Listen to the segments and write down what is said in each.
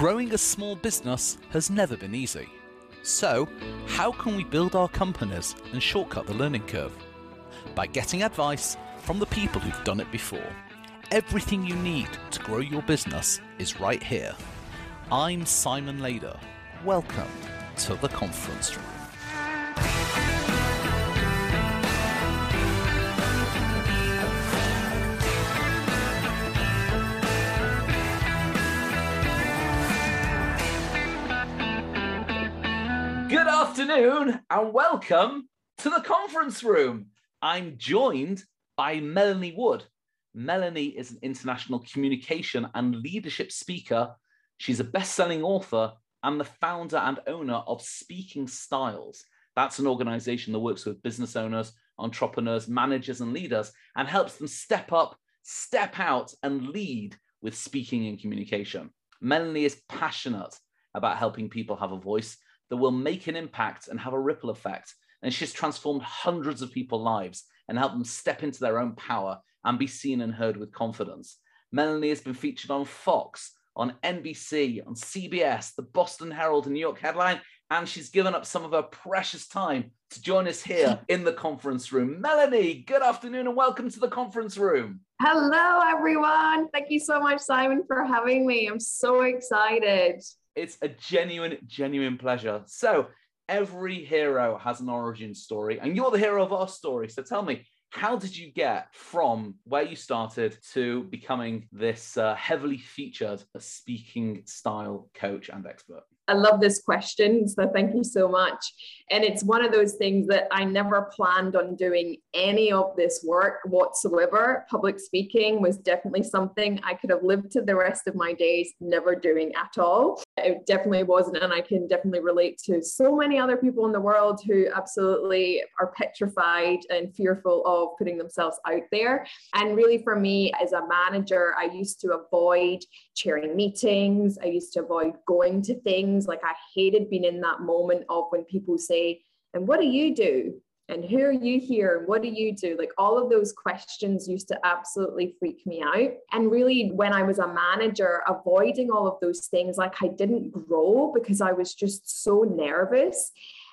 Growing a small business has never been easy. So, how can we build our companies and shortcut the learning curve? By getting advice from the people who've done it before. Everything you need to grow your business is right here. I'm Simon Lader. Welcome to the conference room. Afternoon and welcome to the conference room. I'm joined by Melanie Wood. Melanie is an international communication and leadership speaker. She's a best selling author and the founder and owner of Speaking Styles. That's an organization that works with business owners, entrepreneurs, managers, and leaders and helps them step up, step out, and lead with speaking and communication. Melanie is passionate about helping people have a voice that will make an impact and have a ripple effect. And she's transformed hundreds of people's lives and helped them step into their own power and be seen and heard with confidence. Melanie has been featured on Fox, on NBC, on CBS, the Boston Herald, and New York Headline, and she's given up some of her precious time to join us here in the conference room. Melanie, good afternoon and welcome to the conference room. Hello, everyone. Thank you so much, Simon, for having me. I'm so excited. It's a genuine, genuine pleasure. So, every hero has an origin story, and you're the hero of our story. So, tell me, how did you get from where you started to becoming this uh, heavily featured speaking style coach and expert? I love this question. So thank you so much. And it's one of those things that I never planned on doing any of this work whatsoever. Public speaking was definitely something I could have lived to the rest of my days never doing at all. It definitely wasn't. And I can definitely relate to so many other people in the world who absolutely are petrified and fearful of putting themselves out there. And really, for me as a manager, I used to avoid chairing meetings, I used to avoid going to things like I hated being in that moment of when people say, and what do you do? And who are you here? And what do you do? Like all of those questions used to absolutely freak me out. And really, when I was a manager, avoiding all of those things, like I didn't grow because I was just so nervous.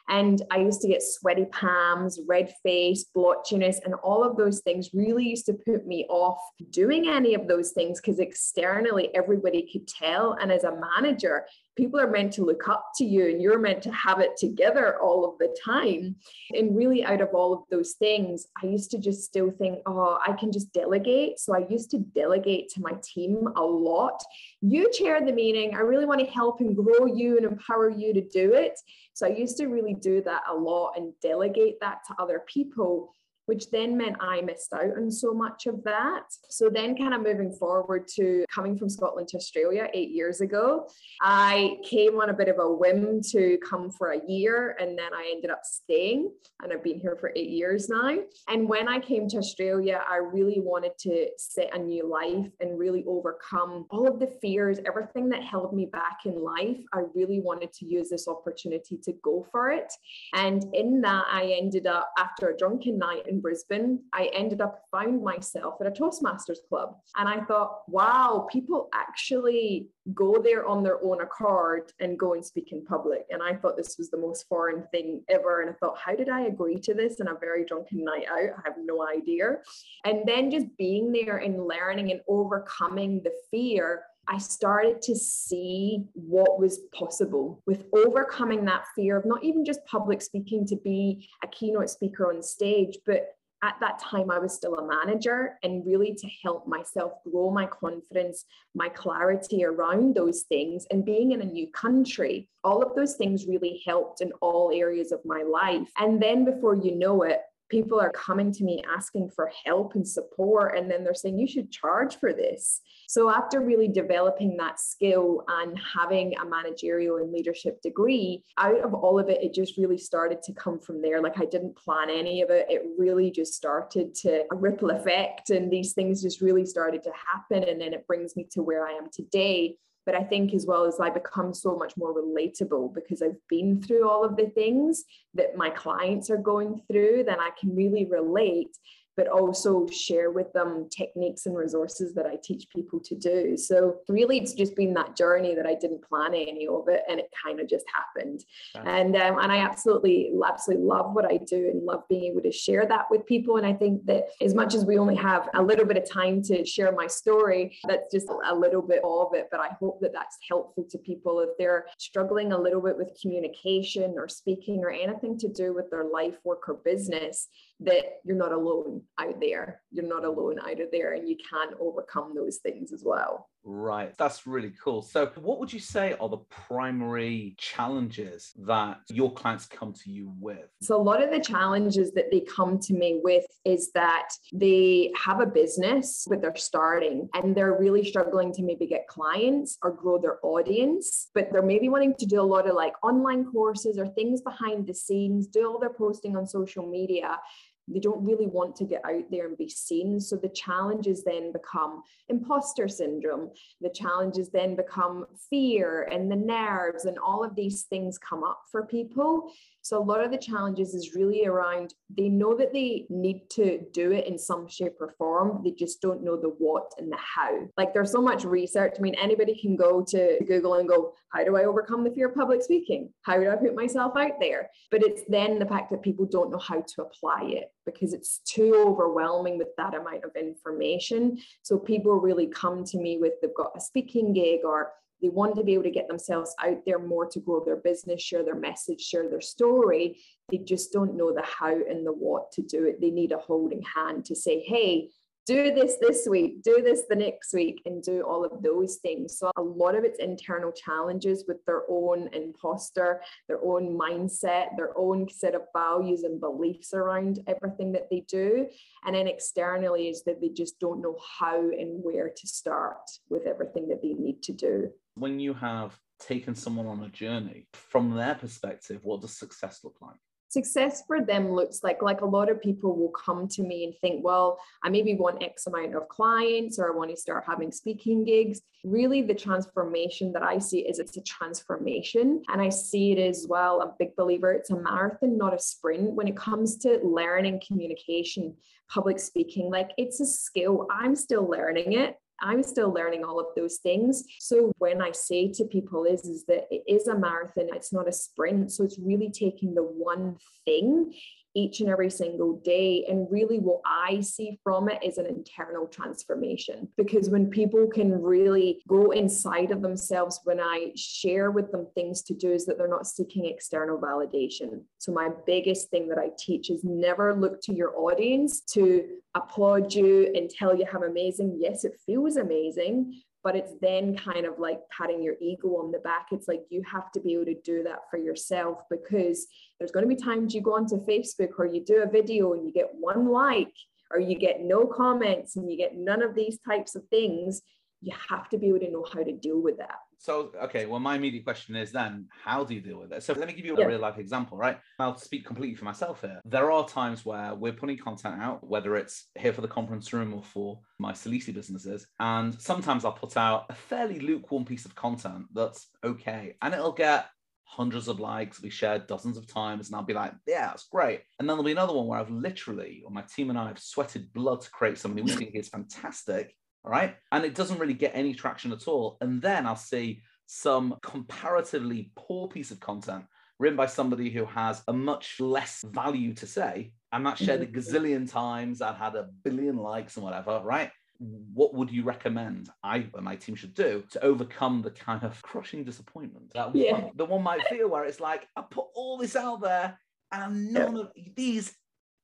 And I used to get sweaty palms, red face, blotchiness, and all of those things really used to put me off doing any of those things because externally everybody could tell. And as a manager, people are meant to look up to you and you're meant to have it together all of the time. And really, out of all of those things, I used to just still think, oh, I can just delegate. So I used to delegate to my team a lot. You chair the meeting. I really want to help and grow you and empower you to do it. So I used to really do that a lot and delegate that to other people which then meant I missed out on so much of that. So then, kind of moving forward to coming from Scotland to Australia eight years ago, I came on a bit of a whim to come for a year and then I ended up staying and I've been here for eight years now. And when I came to Australia, I really wanted to set a new life and really overcome all of the fears, everything that held me back in life. I really wanted to use this opportunity to go for it. And in that, I ended up after a drunken night in Brisbane, I ended up found myself at a Toastmasters club. And I thought, wow, people actually go there on their own accord and go and speak in public. And I thought this was the most foreign thing ever. And I thought, how did I agree to this in a very drunken night out? I have no idea. And then just being there and learning and overcoming the fear I started to see what was possible with overcoming that fear of not even just public speaking to be a keynote speaker on stage, but at that time, I was still a manager, and really to help myself grow my confidence, my clarity around those things, and being in a new country, all of those things really helped in all areas of my life. And then before you know it, people are coming to me asking for help and support and then they're saying you should charge for this. So after really developing that skill and having a managerial and leadership degree out of all of it it just really started to come from there. Like i didn't plan any of it. It really just started to a ripple effect and these things just really started to happen and then it brings me to where i am today but I think as well as I become so much more relatable because I've been through all of the things that my clients are going through, then I can really relate but also share with them techniques and resources that I teach people to do. So really, it's just been that journey that I didn't plan any of it, and it kind of just happened. And um, and I absolutely absolutely love what I do and love being able to share that with people. And I think that as much as we only have a little bit of time to share my story, that's just a little bit of it. But I hope that that's helpful to people if they're struggling a little bit with communication or speaking or anything to do with their life, work, or business that you're not alone out there. You're not alone out there, and you can overcome those things as well. Right. That's really cool. So, what would you say are the primary challenges that your clients come to you with? So, a lot of the challenges that they come to me with is that they have a business, but they're starting and they're really struggling to maybe get clients or grow their audience, but they're maybe wanting to do a lot of like online courses or things behind the scenes, do all their posting on social media they don't really want to get out there and be seen. So the challenges then become imposter syndrome. The challenges then become fear and the nerves, and all of these things come up for people. So a lot of the challenges is really around they know that they need to do it in some shape or form. They just don't know the what and the how. Like there's so much research. I mean, anybody can go to Google and go, how do I overcome the fear of public speaking? How do I put myself out there? But it's then the fact that people don't know how to apply it because it's too overwhelming with that amount of information. So people really come to me with they've got a speaking gig or they want to be able to get themselves out there more to grow their business, share their message, share their story. They just don't know the how and the what to do it. They need a holding hand to say, hey, do this this week, do this the next week, and do all of those things. So, a lot of it's internal challenges with their own imposter, their own mindset, their own set of values and beliefs around everything that they do. And then externally is that they just don't know how and where to start with everything that they need to do. When you have taken someone on a journey, from their perspective, what does success look like? Success for them looks like like a lot of people will come to me and think well i maybe want x amount of clients or i want to start having speaking gigs. Really the transformation that i see is it's a transformation. And i see it as well a big believer it's a marathon not a sprint. When it comes to learning communication public speaking like it's a skill. I'm still learning it I'm still learning all of those things. So when I say to people is is that it is a marathon, it's not a sprint. So it's really taking the one thing each and every single day. And really, what I see from it is an internal transformation. Because when people can really go inside of themselves, when I share with them things to do, is that they're not seeking external validation. So, my biggest thing that I teach is never look to your audience to applaud you and tell you how amazing. Yes, it feels amazing, but it's then kind of like patting your ego on the back. It's like you have to be able to do that for yourself because there's going to be times you go onto Facebook or you do a video and you get one like or you get no comments and you get none of these types of things. You have to be able to know how to deal with that. So, okay, well, my immediate question is then, how do you deal with it? So, let me give you a yeah. real life example, right? I'll speak completely for myself here. There are times where we're putting content out, whether it's here for the conference room or for my Salisi businesses. And sometimes I'll put out a fairly lukewarm piece of content that's okay. And it'll get hundreds of likes, be shared dozens of times, and I'll be like, yeah, that's great. And then there'll be another one where I've literally, or my team and I have sweated blood to create something we think is fantastic. All right. And it doesn't really get any traction at all. And then I'll see some comparatively poor piece of content written by somebody who has a much less value to say. And that shared a mm-hmm. gazillion times and had a billion likes and whatever, right? What would you recommend I and my team should do to overcome the kind of crushing disappointment that yeah. one, the one might feel where it's like, I put all this out there and none yeah. of these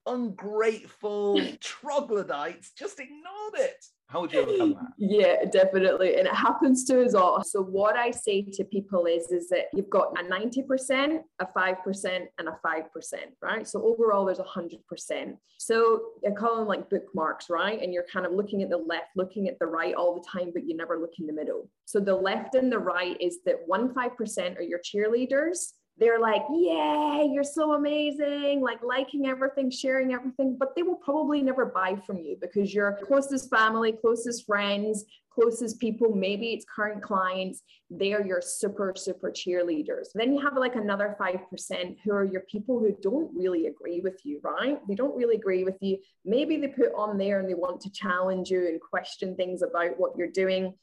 ungrateful troglodytes just ignored it. How would you overcome that? Yeah, definitely. And it happens to us all. So what I say to people is, is that you've got a 90%, a 5%, and a 5%, right? So overall there's a 100%. So I call them like bookmarks, right? And you're kind of looking at the left, looking at the right all the time, but you never look in the middle. So the left and the right is that one 5% are your cheerleaders they're like, Yay, you're so amazing, like liking everything, sharing everything, but they will probably never buy from you because your closest family, closest friends, closest people, maybe it's current clients, they are your super, super cheerleaders. Then you have like another 5% who are your people who don't really agree with you, right? They don't really agree with you. Maybe they put on there and they want to challenge you and question things about what you're doing.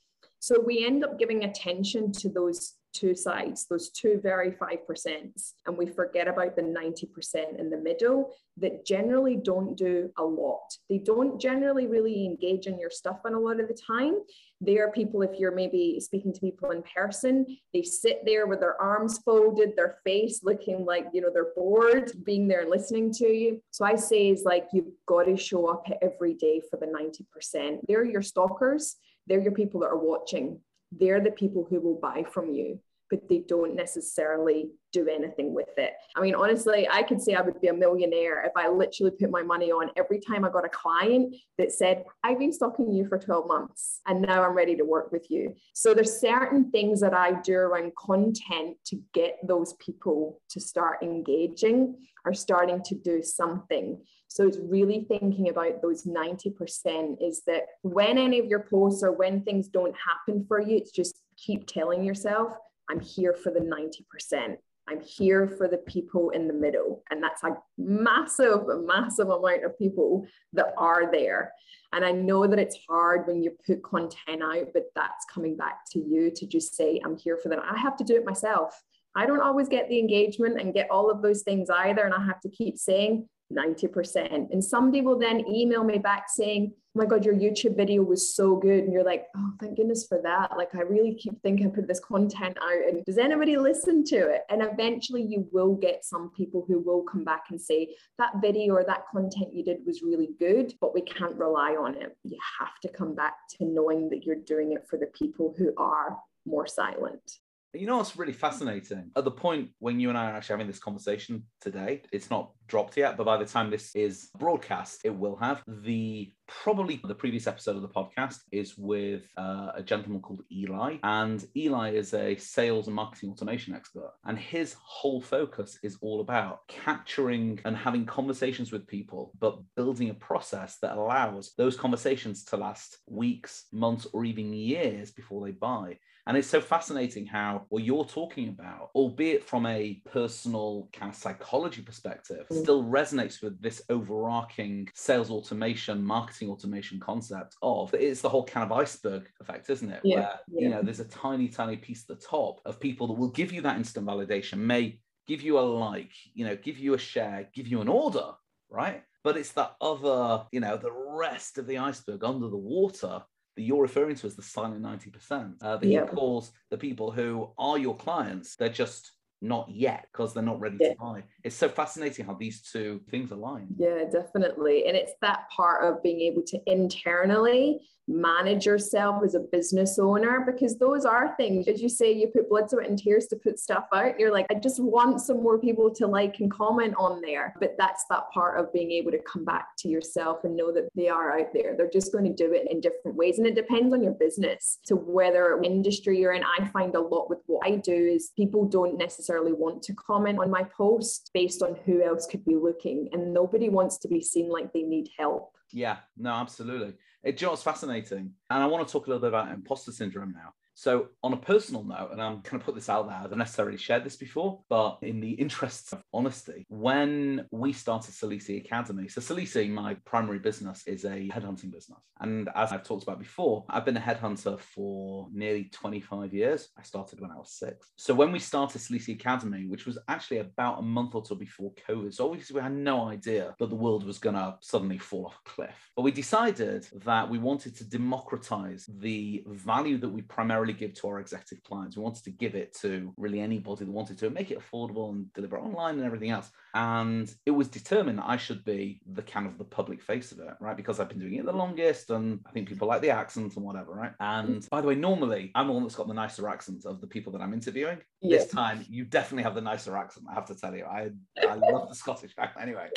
So we end up giving attention to those two sides, those two very 5%, and we forget about the 90% in the middle that generally don't do a lot. They don't generally really engage in your stuff and a lot of the time. They are people, if you're maybe speaking to people in person, they sit there with their arms folded, their face looking like, you know, they're bored being there and listening to you. So I say is like, you've got to show up every day for the 90%. They're your stalkers. They're your people that are watching they're the people who will buy from you but they don't necessarily do anything with it. I mean, honestly, I could say I would be a millionaire if I literally put my money on every time I got a client that said, I've been stalking you for 12 months and now I'm ready to work with you. So there's certain things that I do around content to get those people to start engaging or starting to do something. So it's really thinking about those 90% is that when any of your posts or when things don't happen for you, it's just keep telling yourself, I'm here for the 90%. I'm here for the people in the middle. And that's a massive, massive amount of people that are there. And I know that it's hard when you put content out, but that's coming back to you to just say, I'm here for them. I have to do it myself. I don't always get the engagement and get all of those things either. And I have to keep saying, 90%. And somebody will then email me back saying, Oh my God, your YouTube video was so good. And you're like, Oh, thank goodness for that. Like, I really keep thinking I put this content out. And does anybody listen to it? And eventually you will get some people who will come back and say, That video or that content you did was really good, but we can't rely on it. You have to come back to knowing that you're doing it for the people who are more silent. You know what's really fascinating? At the point when you and I are actually having this conversation today, it's not dropped yet, but by the time this is broadcast, it will have. The probably the previous episode of the podcast is with uh, a gentleman called Eli, and Eli is a sales and marketing automation expert, and his whole focus is all about capturing and having conversations with people, but building a process that allows those conversations to last weeks, months, or even years before they buy. And it's so fascinating how what you're talking about, albeit from a personal kind of psychology perspective, mm. still resonates with this overarching sales automation, marketing automation concept of it's the whole kind of iceberg effect, isn't it? Yeah, Where, yeah. you know, there's a tiny, tiny piece at the top of people that will give you that instant validation, may give you a like, you know, give you a share, give you an order, right? But it's that other, you know, the rest of the iceberg under the water that you're referring to as the silent 90%, uh, that he calls the people who are your clients, they're just not yet because they're not ready yeah. to buy. It's so fascinating how these two things align. Yeah, definitely. And it's that part of being able to internally manage yourself as a business owner because those are things as you say you put blood sweat and tears to put stuff out. You're like i just want some more people to like and comment on there. But that's that part of being able to come back to yourself and know that they are out there. They're just going to do it in different ways. And it depends on your business. To whether industry you're in i find a lot with what i do is people don't necessarily want to comment on my post based on who else could be looking. And nobody wants to be seen like they need help. Yeah no absolutely it, you know, fascinating. And I want to talk a little bit about imposter syndrome now. So, on a personal note, and I'm going to put this out there, I've necessarily shared this before, but in the interests of honesty, when we started Salisi Academy, so Salisi, my primary business, is a headhunting business. And as I've talked about before, I've been a headhunter for nearly 25 years. I started when I was six. So, when we started Salisi Academy, which was actually about a month or two before COVID, so obviously we had no idea that the world was going to suddenly fall off a cliff. But we decided that we wanted to democratize the value that we primarily give to our executive clients. We wanted to give it to really anybody that wanted to make it affordable and deliver online and everything else. And it was determined that I should be the kind of the public face of it, right? Because I've been doing it the longest and I think people like the accent and whatever, right? And mm. by the way, normally I'm the one that's got the nicer accent of the people that I'm interviewing. Yeah. This time you definitely have the nicer accent, I have to tell you. I I love the Scottish accent anyway.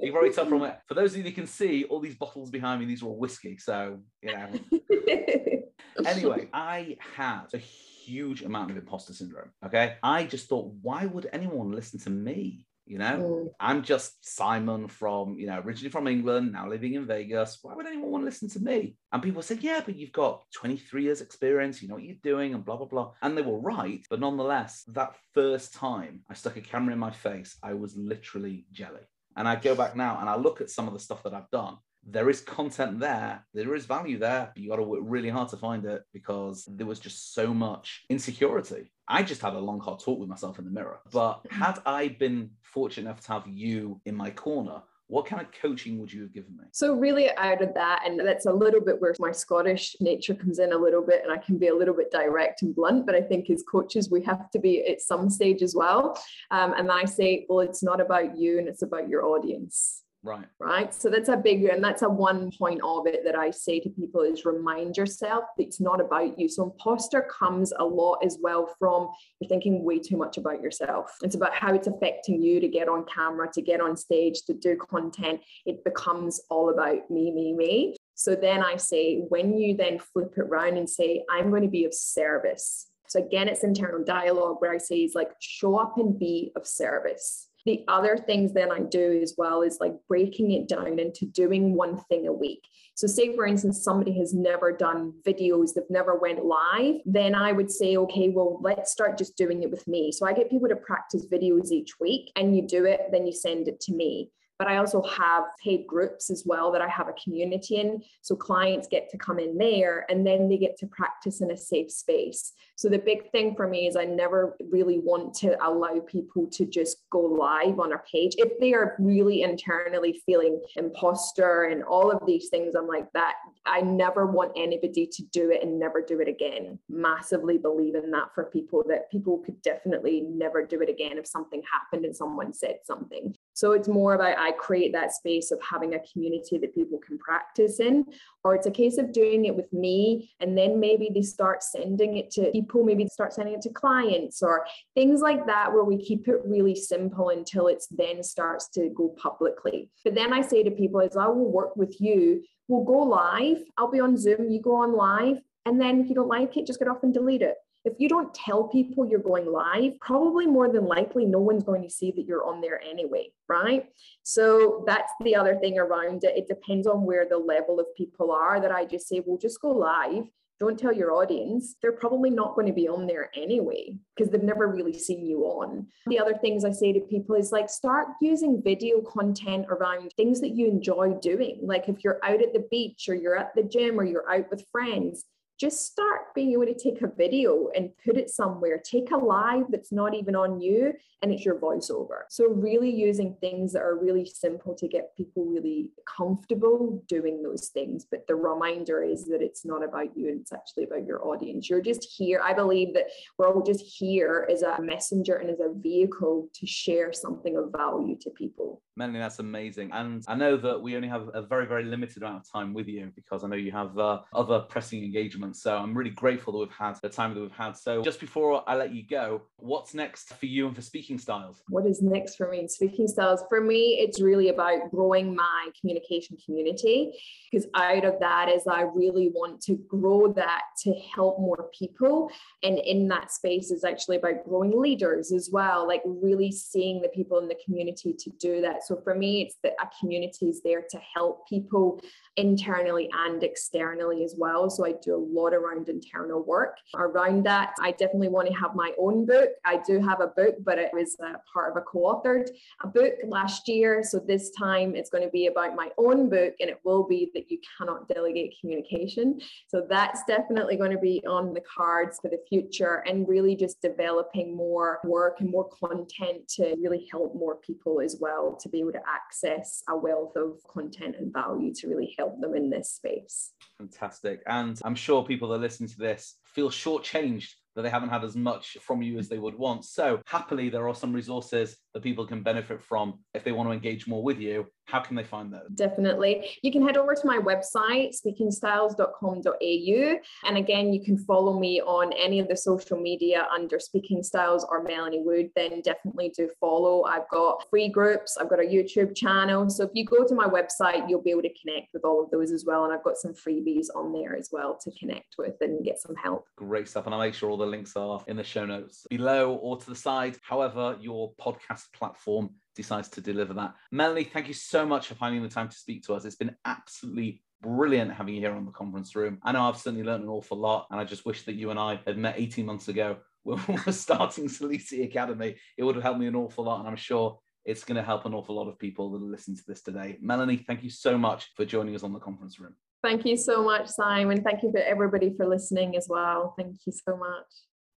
You probably tell from it. For those of you that can see all these bottles behind me, these are all whiskey. So, you know. anyway, I had a huge amount of imposter syndrome. Okay. I just thought, why would anyone listen to me? You know, mm. I'm just Simon from, you know, originally from England, now living in Vegas. Why would anyone want to listen to me? And people say, yeah, but you've got 23 years experience, you know what you're doing, and blah, blah, blah. And they were right. But nonetheless, that first time I stuck a camera in my face, I was literally jelly. And I go back now and I look at some of the stuff that I've done there is content there, there is value there. You got to work really hard to find it because there was just so much insecurity. I just had a long, hard talk with myself in the mirror. But had I been fortunate enough to have you in my corner, what kind of coaching would you have given me? So, really, out of that, and that's a little bit where my Scottish nature comes in a little bit, and I can be a little bit direct and blunt, but I think as coaches, we have to be at some stage as well. Um, and then I say, well, it's not about you and it's about your audience. Right. Right. So that's a big, and that's a one point of it that I say to people is remind yourself that it's not about you. So imposter comes a lot as well from you're thinking way too much about yourself. It's about how it's affecting you to get on camera, to get on stage, to do content. It becomes all about me, me, me. So then I say, when you then flip it around and say, I'm going to be of service. So again, it's internal dialogue where I say is like show up and be of service. The other things then I do as well is like breaking it down into doing one thing a week. So say for instance somebody has never done videos, they've never went live, then I would say okay, well let's start just doing it with me. So I get people to practice videos each week and you do it, then you send it to me but I also have paid groups as well that I have a community in. So clients get to come in there and then they get to practice in a safe space. So the big thing for me is I never really want to allow people to just go live on a page. If they are really internally feeling imposter and all of these things, I'm like that. I never want anybody to do it and never do it again. Massively believe in that for people that people could definitely never do it again if something happened and someone said something. So it's more about I create that space of having a community that people can practice in, or it's a case of doing it with me, and then maybe they start sending it to people, maybe start sending it to clients or things like that, where we keep it really simple until it then starts to go publicly. But then I say to people, as I will work with you, we'll go live. I'll be on Zoom, you go on live. And then if you don't like it, just get off and delete it if you don't tell people you're going live, probably more than likely no one's going to see that you're on there anyway, right? So that's the other thing around it. It depends on where the level of people are that I just say, well, just go live. Don't tell your audience. They're probably not going to be on there anyway because they've never really seen you on. The other things I say to people is like start using video content around things that you enjoy doing. Like if you're out at the beach or you're at the gym or you're out with friends, just start being able to take a video and put it somewhere. Take a live that's not even on you and it's your voiceover. So, really using things that are really simple to get people really comfortable doing those things. But the reminder is that it's not about you, and it's actually about your audience. You're just here. I believe that we're all just here as a messenger and as a vehicle to share something of value to people. Melanie, that's amazing. And I know that we only have a very, very limited amount of time with you because I know you have uh, other pressing engagements. So I'm really grateful that we've had the time that we've had. So just before I let you go, what's next for you and for Speaking Styles? What is next for me in Speaking Styles? For me, it's really about growing my communication community because out of that is I really want to grow that to help more people. And in that space is actually about growing leaders as well, like really seeing the people in the community to do that so for me, it's that a community is there to help people internally and externally as well. So I do a lot around internal work. Around that, I definitely want to have my own book. I do have a book, but it was a part of a co-authored a book last year. So this time it's going to be about my own book and it will be that you cannot delegate communication. So that's definitely going to be on the cards for the future and really just developing more work and more content to really help more people as well to be able to access a wealth of content and value to really help them in this space. Fantastic. And I'm sure people that listen to this feel shortchanged that they haven't had as much from you as they would want. So, happily, there are some resources that people can benefit from if they want to engage more with you. How can they find that? Definitely. You can head over to my website, speakingstyles.com.au. And again, you can follow me on any of the social media under Speaking Styles or Melanie Wood. Then definitely do follow. I've got free groups, I've got a YouTube channel. So if you go to my website, you'll be able to connect with all of those as well. And I've got some freebies on there as well to connect with and get some help. Great stuff. And I'll make sure all the links are in the show notes below or to the side, however, your podcast platform decides to deliver that. Melanie, thank you so much for finding the time to speak to us. It's been absolutely brilliant having you here on the conference room. I know I've certainly learned an awful lot, and I just wish that you and I had met 18 months ago when we were starting Salisi Academy. It would have helped me an awful lot, and I'm sure it's going to help an awful lot of people that are listening to this today. Melanie, thank you so much for joining us on the conference room. Thank you so much, Simon. Thank you for everybody for listening as well. Thank you so much.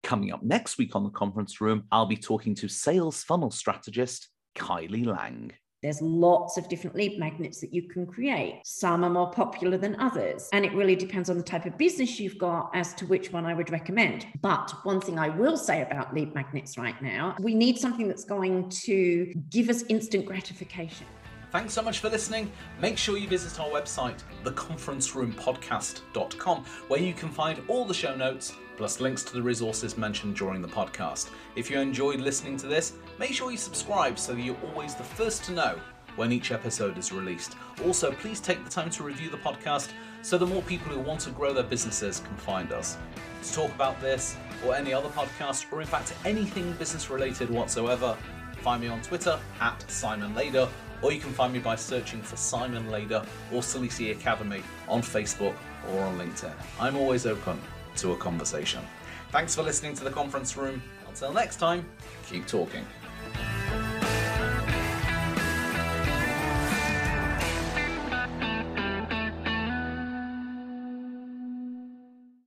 Coming up next week on the conference room, I'll be talking to sales funnel strategist Kylie Lang. There's lots of different lead magnets that you can create. Some are more popular than others. And it really depends on the type of business you've got as to which one I would recommend. But one thing I will say about lead magnets right now, we need something that's going to give us instant gratification. Thanks so much for listening. Make sure you visit our website, theconferenceroompodcast.com, where you can find all the show notes plus links to the resources mentioned during the podcast. If you enjoyed listening to this, make sure you subscribe so that you're always the first to know when each episode is released. Also, please take the time to review the podcast so that more people who want to grow their businesses can find us. To talk about this or any other podcast, or in fact anything business related whatsoever, find me on Twitter at Simon Lader, or you can find me by searching for Simon Lader or Salisi Academy on Facebook or on LinkedIn. I'm always open to a conversation. Thanks for listening to the conference room. Until next time, keep talking.